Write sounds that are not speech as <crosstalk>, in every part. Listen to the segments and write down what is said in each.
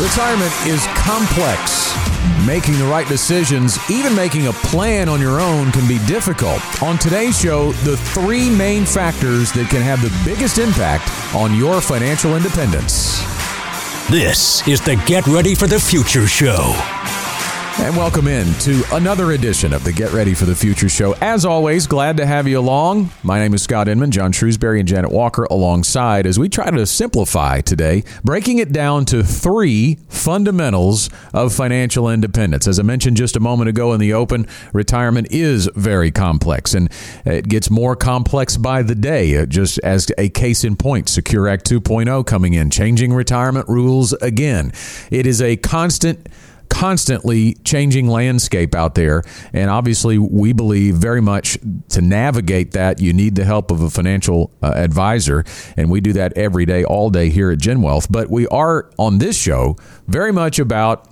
Retirement is complex. Making the right decisions, even making a plan on your own, can be difficult. On today's show, the three main factors that can have the biggest impact on your financial independence. This is the Get Ready for the Future show. And welcome in to another edition of the Get Ready for the Future show. As always, glad to have you along. My name is Scott Inman, John Shrewsbury, and Janet Walker alongside as we try to simplify today, breaking it down to three fundamentals of financial independence. As I mentioned just a moment ago in the open, retirement is very complex and it gets more complex by the day. Uh, just as a case in point, Secure Act 2.0 coming in, changing retirement rules again. It is a constant constantly changing landscape out there. And obviously, we believe very much to navigate that, you need the help of a financial uh, advisor. And we do that every day, all day here at Gen Wealth. But we are on this show very much about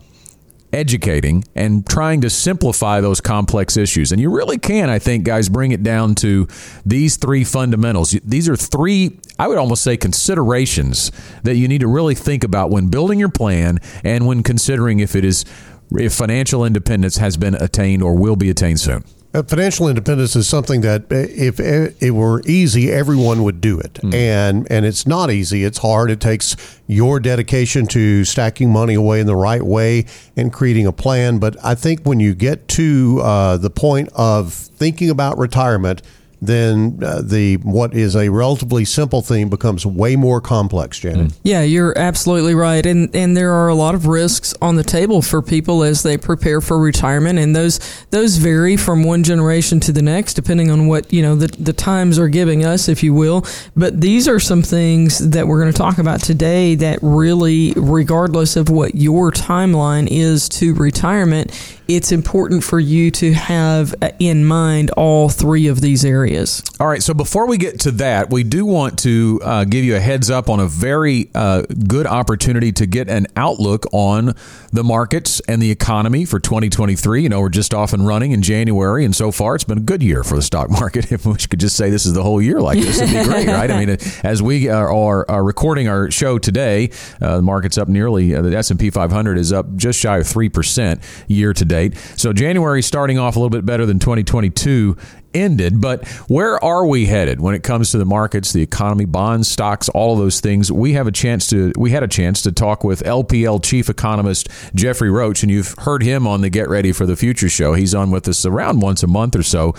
educating and trying to simplify those complex issues. And you really can, I think, guys, bring it down to these three fundamentals. These are three, I would almost say, considerations that you need to really think about when building your plan and when considering if it is if financial independence has been attained or will be attained soon. Uh, financial independence is something that uh, if it were easy, everyone would do it, mm. and and it's not easy. It's hard. It takes your dedication to stacking money away in the right way and creating a plan. But I think when you get to uh, the point of thinking about retirement then uh, the what is a relatively simple thing becomes way more complex, Janet. Mm. Yeah, you're absolutely right, and and there are a lot of risks on the table for people as they prepare for retirement, and those those vary from one generation to the next, depending on what you know the the times are giving us, if you will. But these are some things that we're going to talk about today that really, regardless of what your timeline is to retirement, it's important for you to have in mind all three of these areas. All right. So before we get to that, we do want to uh, give you a heads up on a very uh, good opportunity to get an outlook on the markets and the economy for 2023. You know, we're just off and running in January, and so far it's been a good year for the stock <laughs> market. If we could just say this is the whole year like this, it'd be great, <laughs> right? I mean, as we are, are, are recording our show today, uh, the market's up nearly, uh, the S&P 500 is up just shy of 3% year to date date. So January starting off a little bit better than 2022 ended. But where are we headed when it comes to the markets, the economy, bonds, stocks, all of those things? We have a chance to we had a chance to talk with LPL chief economist Jeffrey Roach, and you've heard him on the Get Ready for the Future show. He's on with us around once a month or so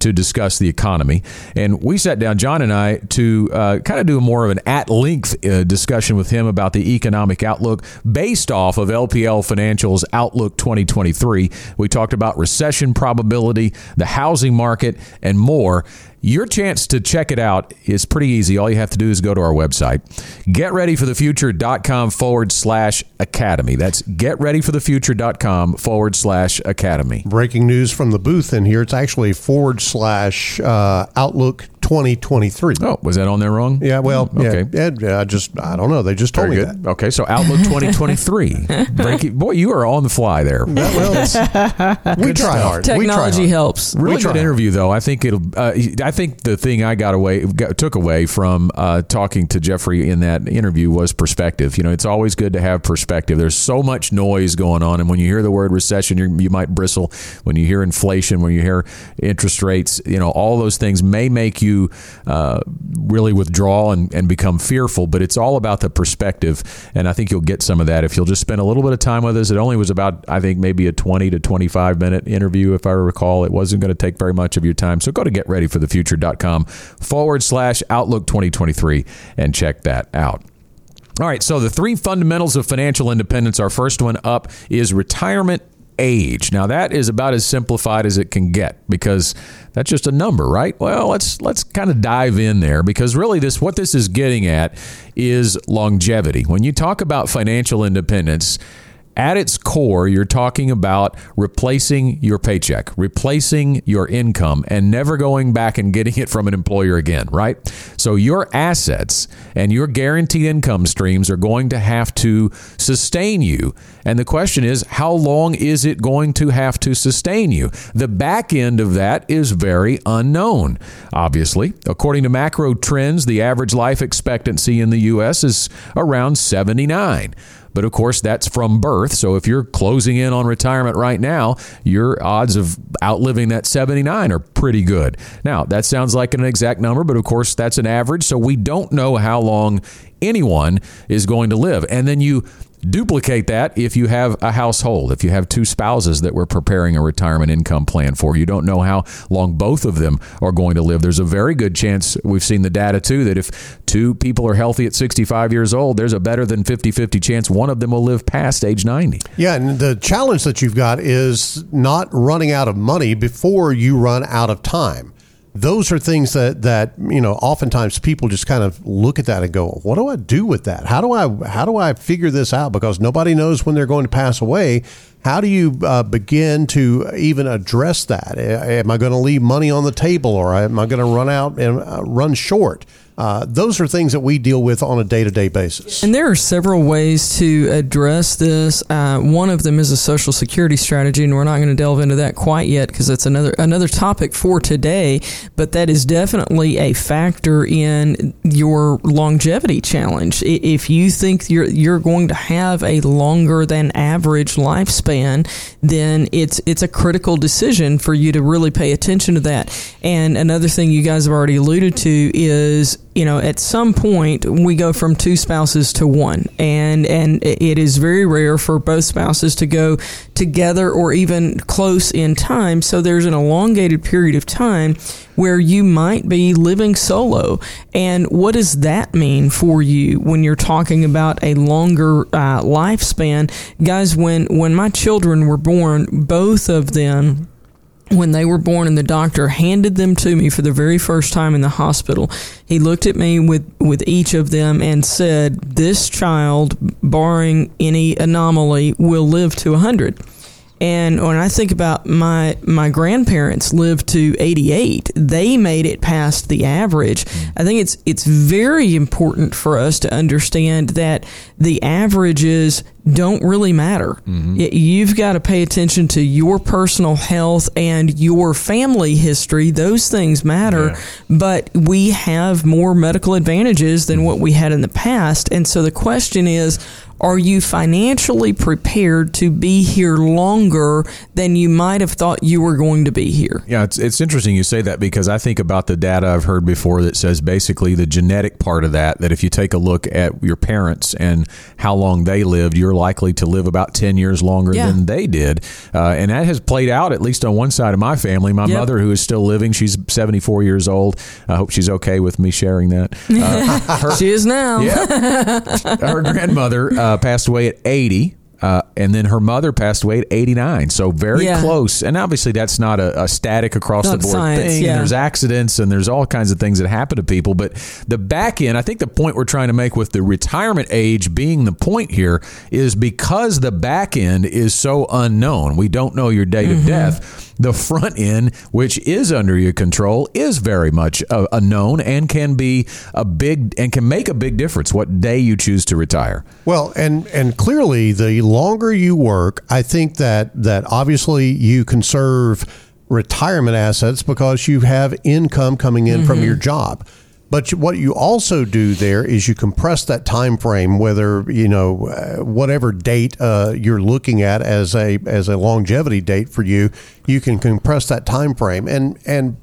to discuss the economy. And we sat down, John and I, to uh, kind of do more of an at length uh, discussion with him about the economic outlook based off of LPL Financial's Outlook 2023. We talked about recession probability, the housing market, and more. Your chance to check it out is pretty easy. All you have to do is go to our website, getreadyforthefuture.com forward slash academy. That's getreadyforthefuture.com forward slash academy. Breaking news from the booth in here. It's actually forward slash uh, Outlook 2023. Oh, was that on there wrong? Yeah, well, okay. Yeah, yeah, I just, I don't know. They just told Very me good. that. Okay, so Outlook 2023. <laughs> Breaking, boy, you are on the fly there. well, <laughs> we try hard. Technology hard. helps. Really good interview, though. I think it'll. Uh, I think the thing I got away, got, took away from uh, talking to Jeffrey in that interview was perspective. You know, it's always good to have perspective. There's so much noise going on, and when you hear the word recession, you might bristle. When you hear inflation, when you hear interest rates, you know, all those things may make you. Uh, really withdraw and, and become fearful, but it's all about the perspective. And I think you'll get some of that if you'll just spend a little bit of time with us. It only was about, I think, maybe a 20 to 25 minute interview, if I recall. It wasn't going to take very much of your time. So go to getreadyforthefuture.com forward slash Outlook 2023 and check that out. All right, so the three fundamentals of financial independence. Our first one up is retirement age. Now that is about as simplified as it can get because that's just a number, right? Well, let's let's kind of dive in there because really this what this is getting at is longevity. When you talk about financial independence, at its core, you're talking about replacing your paycheck, replacing your income, and never going back and getting it from an employer again, right? So your assets and your guaranteed income streams are going to have to sustain you. And the question is, how long is it going to have to sustain you? The back end of that is very unknown, obviously. According to macro trends, the average life expectancy in the U.S. is around 79. But of course, that's from birth. So if you're closing in on retirement right now, your odds of outliving that 79 are pretty good. Now, that sounds like an exact number, but of course, that's an average. So we don't know how long anyone is going to live. And then you Duplicate that if you have a household, if you have two spouses that we're preparing a retirement income plan for. You don't know how long both of them are going to live. There's a very good chance, we've seen the data too, that if two people are healthy at 65 years old, there's a better than 50 50 chance one of them will live past age 90. Yeah, and the challenge that you've got is not running out of money before you run out of time those are things that that you know oftentimes people just kind of look at that and go what do i do with that? How do i how do i figure this out? Because nobody knows when they're going to pass away how do you uh, begin to even address that am i going to leave money on the table or am i going to run out and uh, run short uh, those are things that we deal with on a day to day basis. And there are several ways to address this. Uh, one of them is a social security strategy, and we're not going to delve into that quite yet because that's another another topic for today. But that is definitely a factor in your longevity challenge. If you think you're you're going to have a longer than average lifespan, then it's it's a critical decision for you to really pay attention to that. And another thing you guys have already alluded to is you know, at some point we go from two spouses to one, and and it is very rare for both spouses to go together or even close in time. So there's an elongated period of time where you might be living solo. And what does that mean for you when you're talking about a longer uh, lifespan, guys? When when my children were born, both of them when they were born and the doctor handed them to me for the very first time in the hospital, he looked at me with, with each of them and said, This child, barring any anomaly, will live to 100. And when I think about my my grandparents lived to 88, they made it past the average. I think it's it's very important for us to understand that the averages don't really matter. Mm-hmm. You've got to pay attention to your personal health and your family history. Those things matter, yeah. but we have more medical advantages than what we had in the past. And so the question is, are you financially prepared to be here longer than you might have thought you were going to be here? Yeah, it's, it's interesting you say that because I think about the data I've heard before that says basically the genetic part of that, that if you take a look at your parents and how long they lived, you're likely to live about 10 years longer yeah. than they did. Uh, and that has played out, at least on one side of my family. My yep. mother, who is still living, she's 74 years old. I hope she's okay with me sharing that. Uh, her, <laughs> she is now. Yeah. <laughs> her grandmother uh, Uh, passed away at 80. Uh, and then her mother passed away at 89. So very yeah. close. And obviously, that's not a, a static across not the board science, thing. Yeah. And there's accidents and there's all kinds of things that happen to people. But the back end, I think the point we're trying to make with the retirement age being the point here is because the back end is so unknown. We don't know your date mm-hmm. of death the front end, which is under your control, is very much a, a, known and can be a big and can make a big difference what day you choose to retire. Well, and and clearly the longer you work, I think that that obviously you conserve retirement assets because you have income coming in mm-hmm. from your job. But what you also do there is you compress that time frame, whether you know uh, whatever date uh, you're looking at as a as a longevity date for you, you can compress that time frame. And and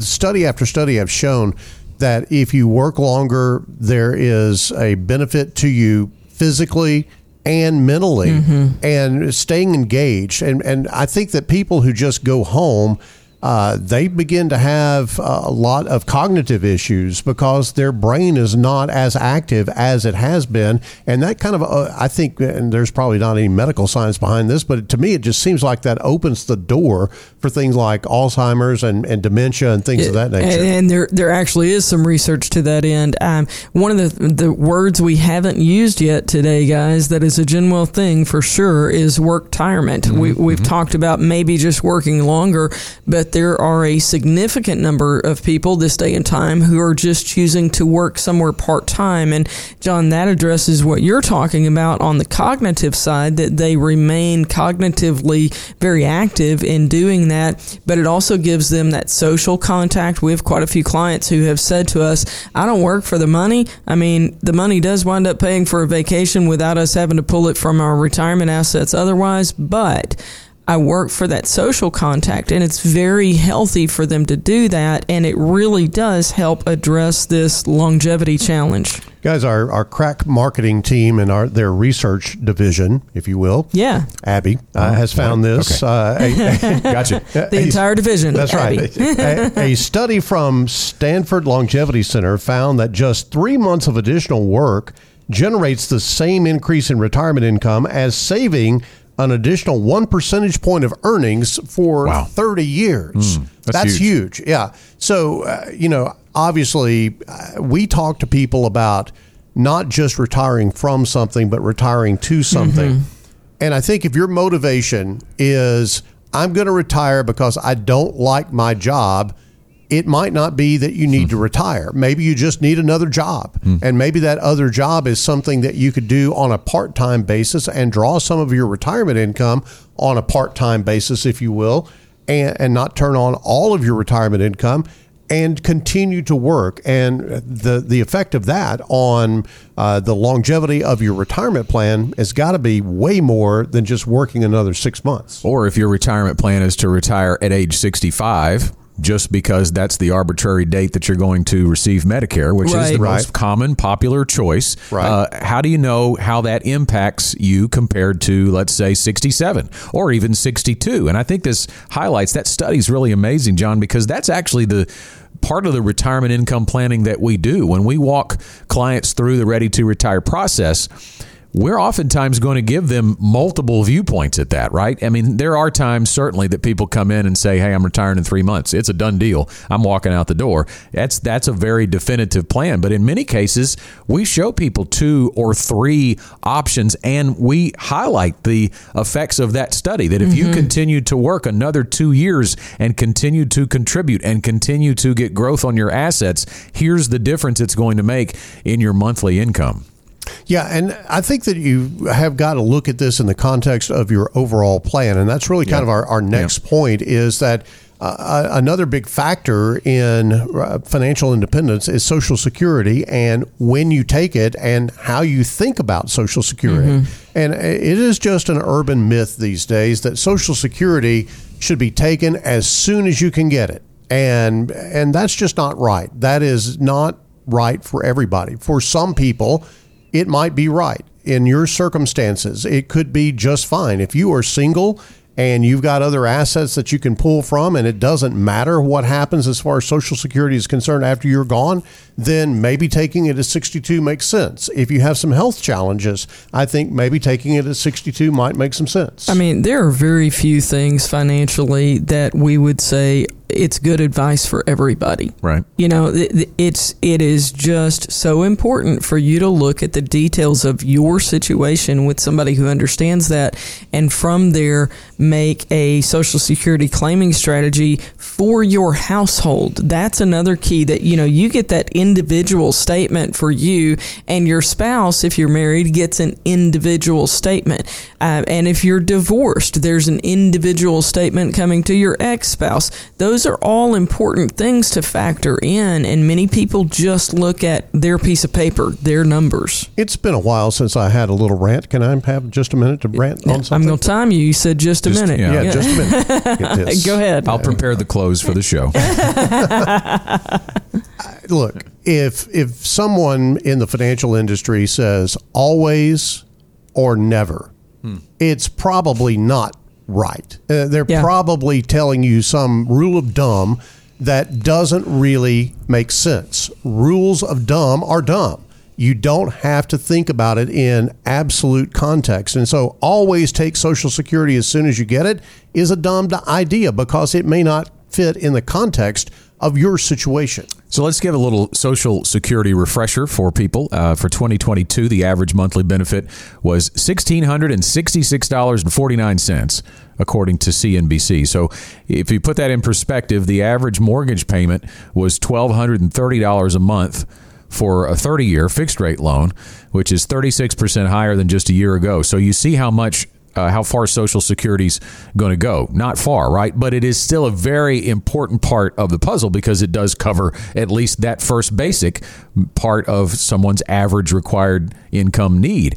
study after study have shown that if you work longer, there is a benefit to you physically and mentally, mm-hmm. and staying engaged. And and I think that people who just go home uh, they begin to have a lot of cognitive issues because their brain is not as active as it has been. And that kind of, uh, I think, and there's probably not any medical science behind this, but to me, it just seems like that opens the door for things like Alzheimer's and, and dementia and things of that nature. And, and there, there actually is some research to that end. Um, one of the the words we haven't used yet today, guys, that is a Gen Wealth thing for sure, is work retirement. Mm-hmm. We, we've mm-hmm. talked about maybe just working longer, but there are a significant number of people this day and time who are just choosing to work somewhere part time. And John, that addresses what you're talking about on the cognitive side, that they remain cognitively very active in doing that, but it also gives them that social contact. We have quite a few clients who have said to us, I don't work for the money. I mean, the money does wind up paying for a vacation without us having to pull it from our retirement assets otherwise, but I work for that social contact, and it's very healthy for them to do that, and it really does help address this longevity challenge. Guys, our, our crack marketing team and our their research division, if you will, yeah, Abby uh, has found this. Okay. Uh, a, <laughs> a, gotcha. <laughs> the a, entire division. That's Abby. right. a, <laughs> study from Stanford Longevity Center found that just three months of additional work generates the same increase in retirement income as saving an additional one percentage point of earnings for wow. 30 years. Mm, that's, that's huge. huge. Yeah. So, uh, you know, obviously, uh, we talk to people about not just retiring from something, but retiring to something. Mm-hmm. And I think if your motivation is, I'm going to retire because I don't like my job, it might not be that you need to hmm. retire. Maybe you just need another job. Mm. And maybe that other job is something that you could do on a part time basis and draw some of your retirement income on a part time basis, if you will, and, and not turn on all of your retirement income and continue to work. And the, the effect of that on uh, the longevity of your retirement plan has got to be way more than just working another six months. Or if your retirement plan is to retire at age 65 just because that's the arbitrary date that you're going to receive Medicare, which right. is the right. most common popular choice. Right. Uh, how do you know how that impacts you compared to, let's say, 67 or even 62? And I think this highlights that study is really amazing, John, because that's actually the part of the retirement income planning that we do when we walk clients through the ready to retire process we're oftentimes going to give them multiple viewpoints at that, right? I mean, there are times certainly that people come in and say, "Hey, I'm retiring in 3 months. It's a done deal. I'm walking out the door." That's that's a very definitive plan, but in many cases, we show people two or three options and we highlight the effects of that study that if mm-hmm. you continue to work another 2 years and continue to contribute and continue to get growth on your assets, here's the difference it's going to make in your monthly income. Yeah, and I think that you have got to look at this in the context of your overall plan, and that's really kind yeah. of our, our next yeah. point is that uh, another big factor in uh, financial independence is Social Security and when you take it and how you think about Social Security. Mm-hmm. And it is just an urban myth these days that Social Security should be taken as soon as you can get it. And and that's just not right. That is not right for everybody. For some people, it might be right. In your circumstances, it could be just fine. If you are single and you've got other assets that you can pull from, and it doesn't matter what happens as far as Social Security is concerned after you're gone, then maybe taking it at 62 makes sense. If you have some health challenges, I think maybe taking it at 62 might make some sense. I mean, there are very few things financially that we would say it's good advice for everybody. Right. You know, it's it is just so important for you to look at the details of your situation with somebody who understands that and from there make a social security claiming strategy for your household. That's another key that you know, you get that individual statement for you and your spouse if you're married gets an individual statement. Uh, and if you're divorced, there's an individual statement coming to your ex-spouse. Those those are all important things to factor in, and many people just look at their piece of paper, their numbers. It's been a while since I had a little rant. Can I have just a minute to rant on something? I'm going to time you. You said just a just, minute. Yeah, yeah, just a minute. <laughs> Go ahead. I'll prepare the clothes for the show. <laughs> Look, if if someone in the financial industry says always or never, hmm. it's probably not right. Uh, they're Yeah. probably telling you some rule of dumb that doesn't really make sense. Rules of dumb are dumb. You don't have to think about it in absolute context. And so, always take Social Security as soon as you get it is a dumb idea because it may not fit in the context of your situation. So let's give a little Social Security refresher for people. Uh, for 2022, the average monthly benefit was $1,666.49, according to CNBC. So if you put that in perspective, the average mortgage payment was $1,230 a month for a 30 year fixed rate loan, which is 36% higher than just a year ago. So you see how much uh, how far Social Security's going to go. Not far, right? But it is still a very important part of the puzzle because it does cover at least that first basic part of someone's average required income need.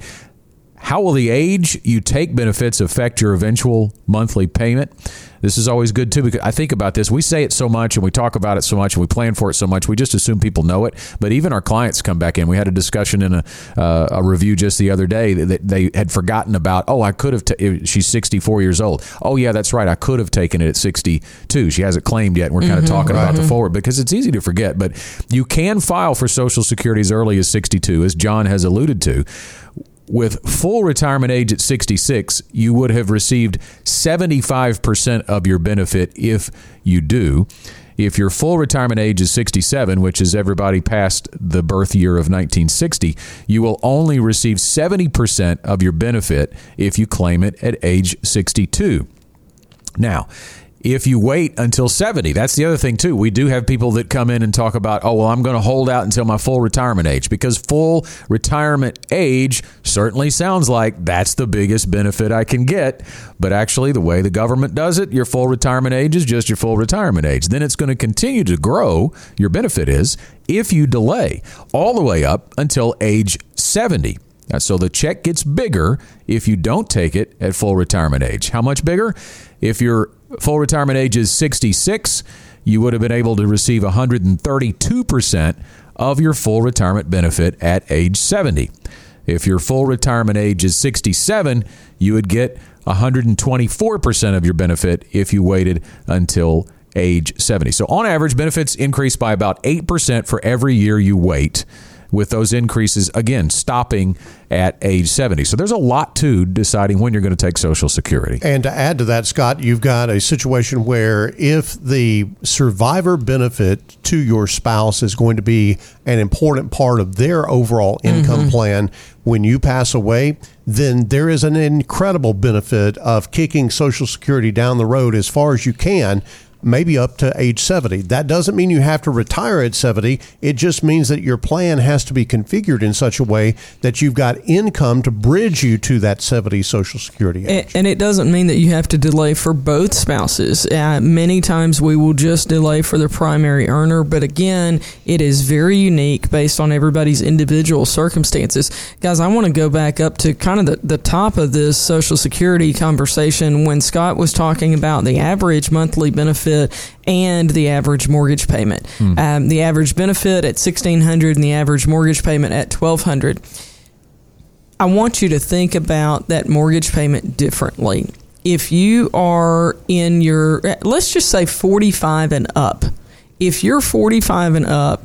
How will the age you take benefits affect your eventual monthly payment? This is always good too because I think about this. We say it so much and we talk about it so much and we plan for it so much. We just assume people know it. But even our clients come back in. We had a discussion in a, uh, a review just the other day that they had forgotten about. Oh, I could have. T- she's 64 years old. Oh, yeah, that's right. I could have taken it at 62. She hasn't claimed yet. And we're kind of talking about the forward because it's easy to forget. But you can file for Social Security as early as 62, as John has alluded to with full retirement age at 66, you would have received 75% of your benefit if you do. If your full retirement age is 67, which is everybody past the birth year of 1960, you will only receive 70% of your benefit if you claim it at age 62. Now, if you wait until 70, that's the other thing too. We do have people that come in and talk about, oh, well, I'm going to hold out until my full retirement age because full retirement age certainly sounds like that's the biggest benefit I can get. But actually, the way the government does it, your full retirement age is just your full retirement age. Then it's going to continue to grow, your benefit is, if you delay all the way up until age 70. Uh, So the check gets bigger if you don't take it at full retirement age. How much bigger? If your full retirement age is 66, you would have been able to receive 132% of your full retirement benefit at age 70. If your full retirement age is 67, you would get 124% of your benefit if you waited until age 70. So on average, benefits increase by about 8% for every year you wait with those increases again stopping at age 70. So there's a lot to deciding when you're going to take social security. And to add to that, Scott, you've got a situation where if the survivor benefit to your spouse is going to be an important part of their overall mm-hmm. income plan when you pass away, then there is an incredible benefit of kicking Social Security down the road as far as you can. Maybe up to age 70. That doesn't mean you have to retire at 70. It just means that your plan has to be configured in such a way that you've got income to bridge you to that 70 Social Security age. And, and it doesn't mean that you have to delay for both spouses. Uh, many times we will just delay for the primary earner, but again, it is very unique based on everybody's individual circumstances. Guys, I want to go back up to kind of the, the top of this Social Security conversation when Scott was talking about the average monthly benefit and the average mortgage payment. Um, the average benefit at sixteen hundred and the average mortgage payment at twelve hundred. I want you to think about that mortgage payment differently. If you are in your, let's just say 45 and up, if you're 45 and up,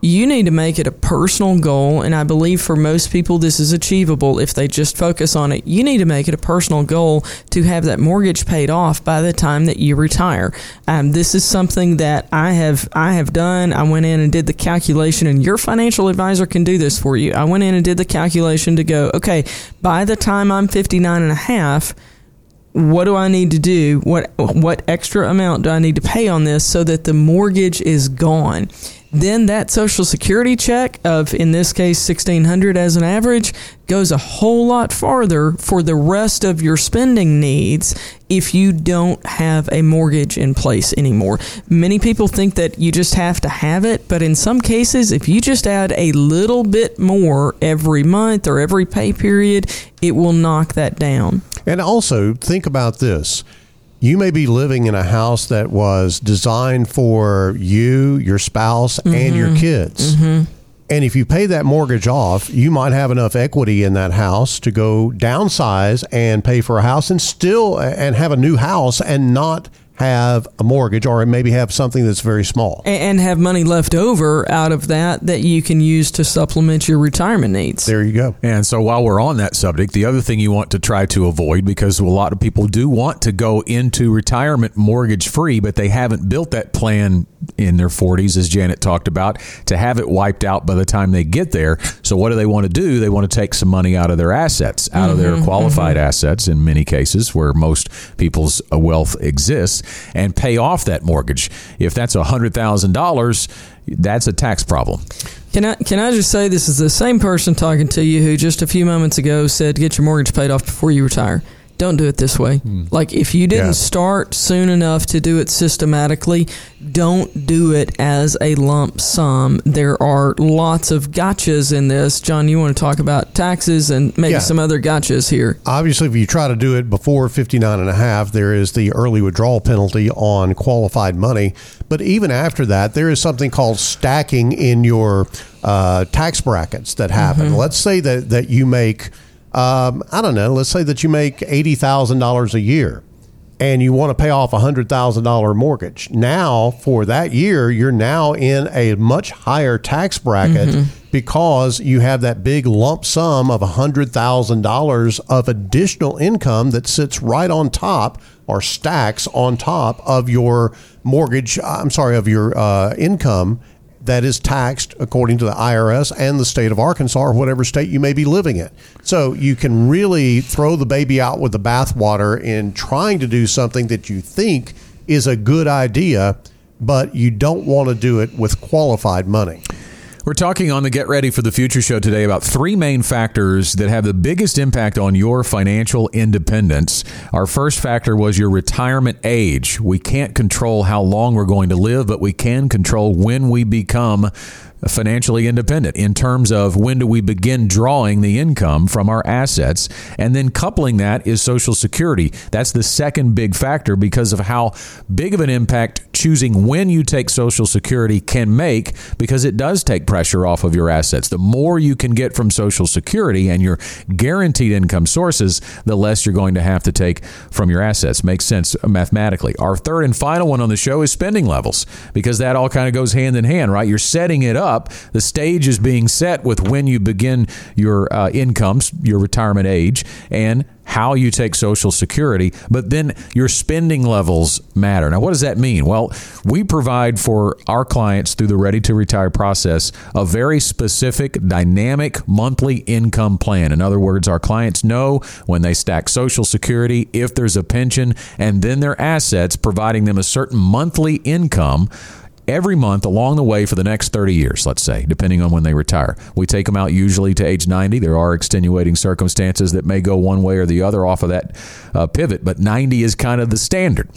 you need to make it a personal goal. And I believe for most people, this is achievable if they just focus on it. You need to make it a personal goal to have that mortgage paid off by the time that you retire. Um, this is something that I have I have done. I went in and did the calculation, and your financial advisor can do this for you. I went in and did the calculation to go, okay, by the time I'm 59 and a half, what do I need to do? What what extra amount do I need to pay on this so that the mortgage is gone? Then that social security check of in this case 1600 as an average goes a whole lot farther for the rest of your spending needs if you don't have a mortgage in place anymore. Many people think that you just have to have it, but in some cases if you just add a little bit more every month or every pay period, it will knock that down. And also, think about this. You may be living in a house that was designed for you, your spouse, and your mm-hmm. kids. Mm-hmm. And if you pay that mortgage off, you might have enough equity in that house to go downsize and pay for a house and still and have a new house and not have a mortgage or maybe have something that's very small. and have money left over out of that that you can use to supplement your retirement needs. There you go. And so while we're on that subject, the other thing you want to try to avoid, because a lot of people do want to go into retirement mortgage free, but they haven't built that plan in their 40s, as Janet talked about, to have it wiped out by the time they get there. So what do they want to do? They want to take some money out of their assets, out of their qualified assets in many cases where most people's uh, wealth exists, and pay off that mortgage. If that's $100,000, that's a tax problem. Can I can I just say this is the same person talking to you who just a few moments ago said get your mortgage paid off before you retire. Don't do it this way. Like if you didn't Yeah. start soon enough to do it systematically, don't do it as a lump sum. There are lots of gotchas in this. John, you want to talk about taxes and maybe Yeah. some other gotchas here. Obviously, if you try to do it before 59 and a half, there is the early withdrawal penalty on qualified money. But even after that, there is something called stacking in your uh, tax brackets that happen. Let's say that, that you make, um, I don't know, let's say that you make $80,000 a year and you want to pay off a hundred thousand dollar mortgage. Now, for that year, you're now in a much higher tax bracket because you have that big lump sum of a hundred thousand dollars of additional income that sits right on top or stacks on top of your mortgage. I'm sorry, of your uh, income that is taxed according to the IRS and the state of Arkansas or whatever state you may be living in. So you can really throw the baby out with the bathwater in trying to do something that you think is a good idea, but you don't want to do it with qualified money. We're talking on the Get Ready for the Future show today about three main factors that have the biggest impact on your financial independence. Our first factor was your retirement age. We can't control how long we're going to live, but we can control when we become financially independent in terms of when do we begin drawing the income from our assets and then coupling that is social security that's the second big factor because of how big of an impact choosing when you take social security can make because it does take pressure off of your assets. The more you can get from social security and your guaranteed income sources the less you're going to have to take from your assets. Makes sense mathematically. Our third and final one on the show is spending levels because that all kind of goes hand in hand right? You're setting it up. The stage is being set with when you begin your uh, incomes, your retirement age, and how you take Social Security, but then your spending levels matter. Now, what does that mean? Well, we provide for our clients through the Ready to Retire process a very specific, dynamic monthly income plan. In other words, our clients know when they stack Social Security, if there's a pension, and then their assets, providing them a certain monthly income every month along the way for the next 30 years, let's say, depending on when they retire. We take them out usually to age 90. There are extenuating circumstances that may go one way or the other off of that uh, pivot, but 90 is kind of the standard.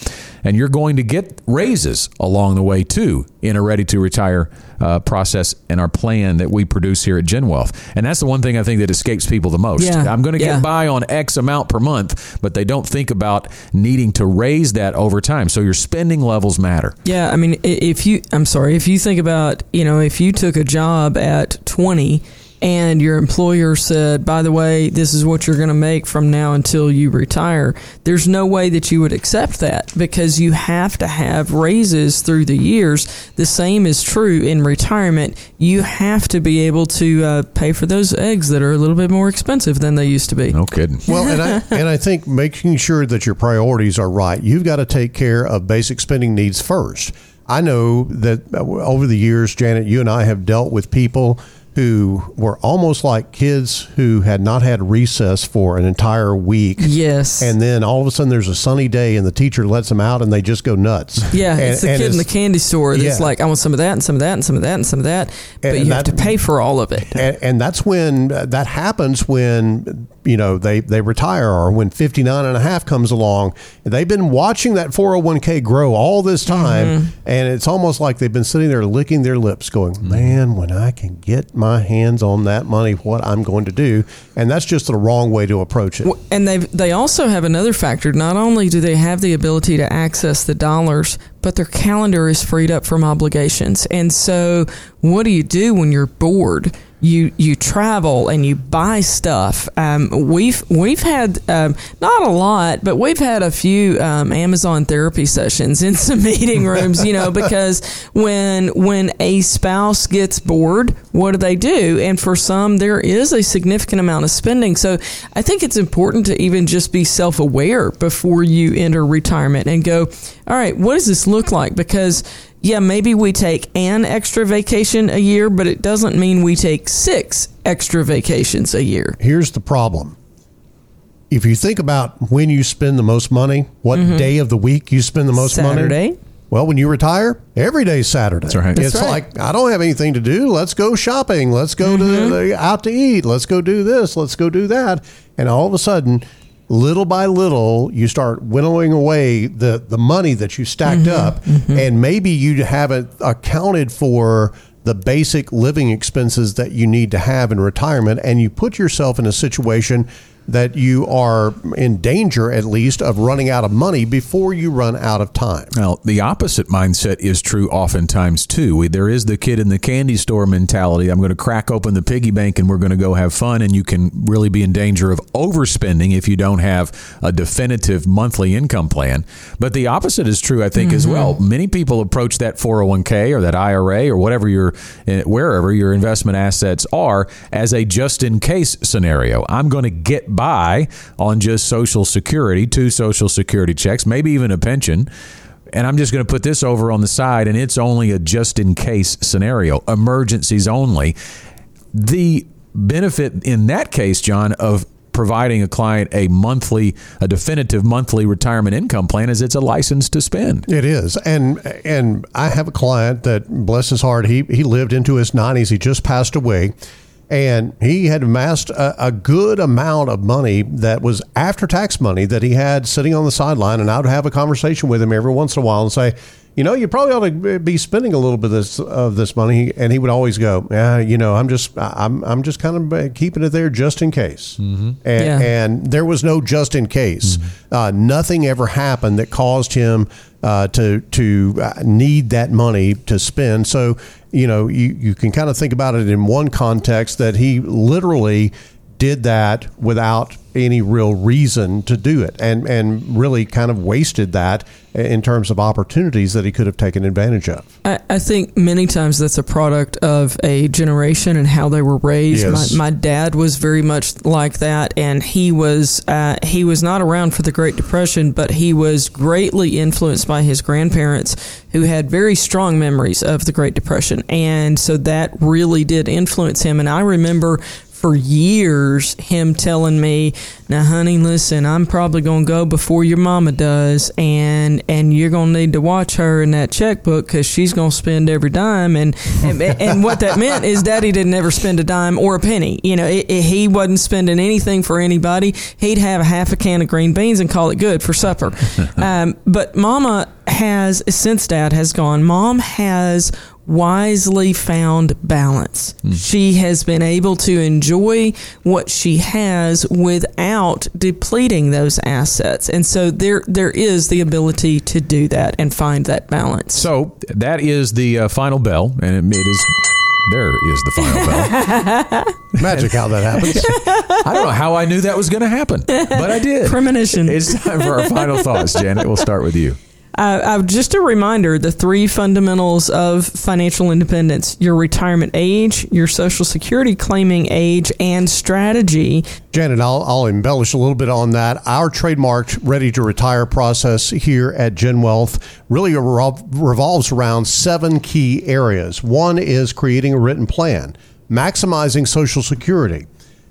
And you're going to get raises along the way too in a ready to retire uh, process and our plan that we produce here at Gen Wealth. And that's the one thing I think that escapes people the most. Yeah, I'm going to yeah. get by on X amount per month, but they don't think about needing to raise that over time. So your spending levels matter. Yeah, I mean, if you, I'm sorry, if you think about, you know, if you took a job at 20 and your employer said, by the way, this is what you're going to make from now until you retire, there's no way that you would accept that because you have to have raises through the years. The same is true in retirement. You have to be able to uh, pay for those eggs that are a little bit more expensive than they used to be. No kidding. Well, and I, and I think making sure that your priorities are right, you've got to take care of basic spending needs first. I know that uh, over the years, Janet, you and I have dealt with people who were almost like kids who had not had recess for an entire week. Yes. And then all of a sudden there's a sunny day and the teacher lets them out and they just go nuts. Yeah, And- it's the kid in the candy store that's Yeah. like, I want some of that and some of that and some of that and some of that, but And you have to pay for all of it. and, and that's when uh, that happens when you know they they retire or when 59 and a half comes along they've been watching that 401k grow all this time Mm-hmm. and it's almost like they've been sitting there licking their lips going man when i can get my hands on that money, what I'm going to do. And that's just the wrong way to approach it. And they they also have another factor. Not only do they have the ability to access the dollars, but their calendar is freed up from obligations. And so, what do you do when you're bored? You you travel and you buy stuff. Um, we've we've had um, not a lot, but we've had a few um, Amazon therapy sessions in <laughs> some meeting rooms. You know, because when when a spouse gets bored, what do they do? And for some, there is a significant amount of spending. So I think it's important to even just be self aware before you enter retirement and go, all right, what does this look like? Because yeah, maybe we take an extra vacation a year, but it doesn't mean we take six extra vacations a year. Here's the problem. If you think about when you spend the most money, what mm-hmm. day of the week you spend the most money. Saturday. money? Well, when you retire, every day's Saturday. That's right. It's right. like I don't have anything to do. Let's go shopping. Let's go mm-hmm. to out to eat. Let's go do this. Let's go do that. And all of a sudden, little by little you start winnowing away the the money that you stacked mm-hmm, up. Mm-hmm. and maybe you haven't accounted for the basic living expenses that you need to have in retirement. And you put yourself in a situation that you are in danger, at least, of running out of money before you run out of time. Now, the opposite mindset is true oftentimes too. There is the kid in the candy store mentality. I'm going to crack open the piggy bank and we're going to go have fun, and you can really be in danger of overspending if you don't have a definitive monthly income plan. But the opposite is true, I think, mm-hmm. as well. Many people approach that 401k or that IRA or whatever your eh, wherever your investment assets are as a just in case scenario. I'm going to get by on just Social Security, two Social Security checks, maybe even a pension. And I'm just going to put this over on the side, and it's only a just in case scenario, emergencies only. The benefit in that case, John, of providing a client a monthly, a definitive monthly retirement income plan is it's a license to spend. It is, and and I have a client that, bless his heart, he he lived into his nineties. He just passed away, and he had amassed a, a, good amount of money that was after tax money that he had sitting on the sideline. And I would have a conversation with him every once in a while and say, you know, you probably ought to be spending a little bit of this, of this money. And he would always go, yeah, you know, I'm just, I'm, I'm just kind of keeping it there just in case. Mm-hmm. And, yeah. and, there was no just in case. Mm-hmm. Uh, nothing ever happened that caused him uh, to to uh, need that money to spend. So you know you, you can kind of think about it in one context that he literally did that without any real reason to do it and and really kind of wasted that in terms of opportunities that he could have taken advantage of. I, I think many times that's a product of a generation and how they were raised. Yes. My, my, dad was very much like that, and he was uh, he was not around for the Great Depression, but he was greatly influenced by his grandparents, who had very strong memories of the Great Depression, and so that really did influence him. And I remember for years him telling me, "Now, honey, listen, I'm probably gonna go before your mama does, and and you're gonna need to watch her in that checkbook because she's gonna spend every dime." And, and and what that meant is, Daddy didn't ever spend a dime or a penny. You know, it, it, he wasn't spending anything for anybody. He'd have a half a can of green beans and call it good for supper. <laughs> um, but Mama has since Dad has gone. Mom has wisely found balance. Mm. She has been able to enjoy what she has without depleting those assets. And so there there is the ability to do that and find that balance. So that is the uh, final bell and it is there is the final bell. <laughs> Magic how that happens. <laughs> I don't know how I knew that was going to happen, but I did. <laughs> Premonition. It's time for our final thoughts, Janet. We'll start with you. Uh, uh, just a reminder the three fundamentals of financial independence your retirement age, your Social Security claiming age, and strategy. Janet, I'll, I'll embellish a little bit on that. Our trademarked ready to retire process here at Gen Wealth really revolves around seven key areas. One is creating a written plan, maximizing Social Security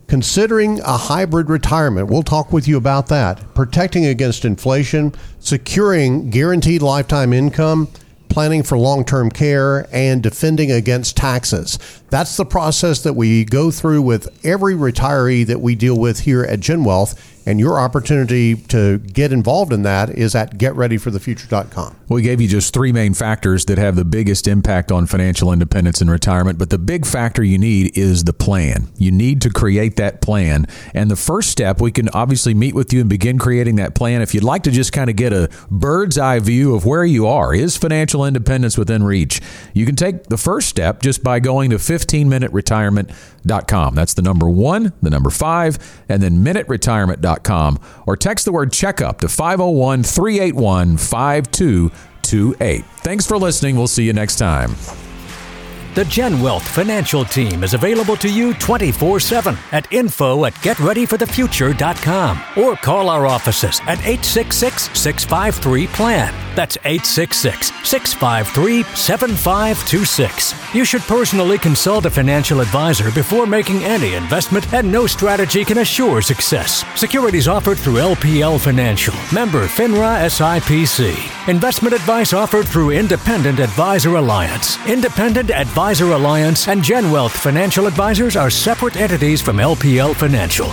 Considering a hybrid retirement, we'll talk with you about that. Protecting against inflation, securing guaranteed lifetime income, planning for long term care, and defending against taxes. That's the process that we go through with every retiree that we deal with here at Gen Wealth. And your opportunity to get involved in that is at getreadyforthefuture.com. We gave you just three main factors that have the biggest impact on financial independence and retirement, but the big factor you need is the plan. You need to create that plan. And the first step, we can obviously meet with you and begin creating that plan. If you'd like to just kind of get a bird's eye view of where you are, is financial independence within reach? You can take the first step just by going to 15minuteretirement.com. That's the number one, the number five, and then minuteretirement.com or text the word checkup to 501 381 5228. Thanks for listening. We'll see you next time. The Gen Wealth Financial Team is available to you 24 7 at info at getreadyforthefuture.com or call our offices at 866 653 PLAN. That's 866 653 7526. You should personally consult a financial advisor before making any investment, and no strategy can assure success. Securities offered through LPL Financial, member FINRA SIPC. Investment advice offered through Independent Advisor Alliance. Independent Advisor Alliance and Gen Wealth Financial Advisors are separate entities from LPL Financial.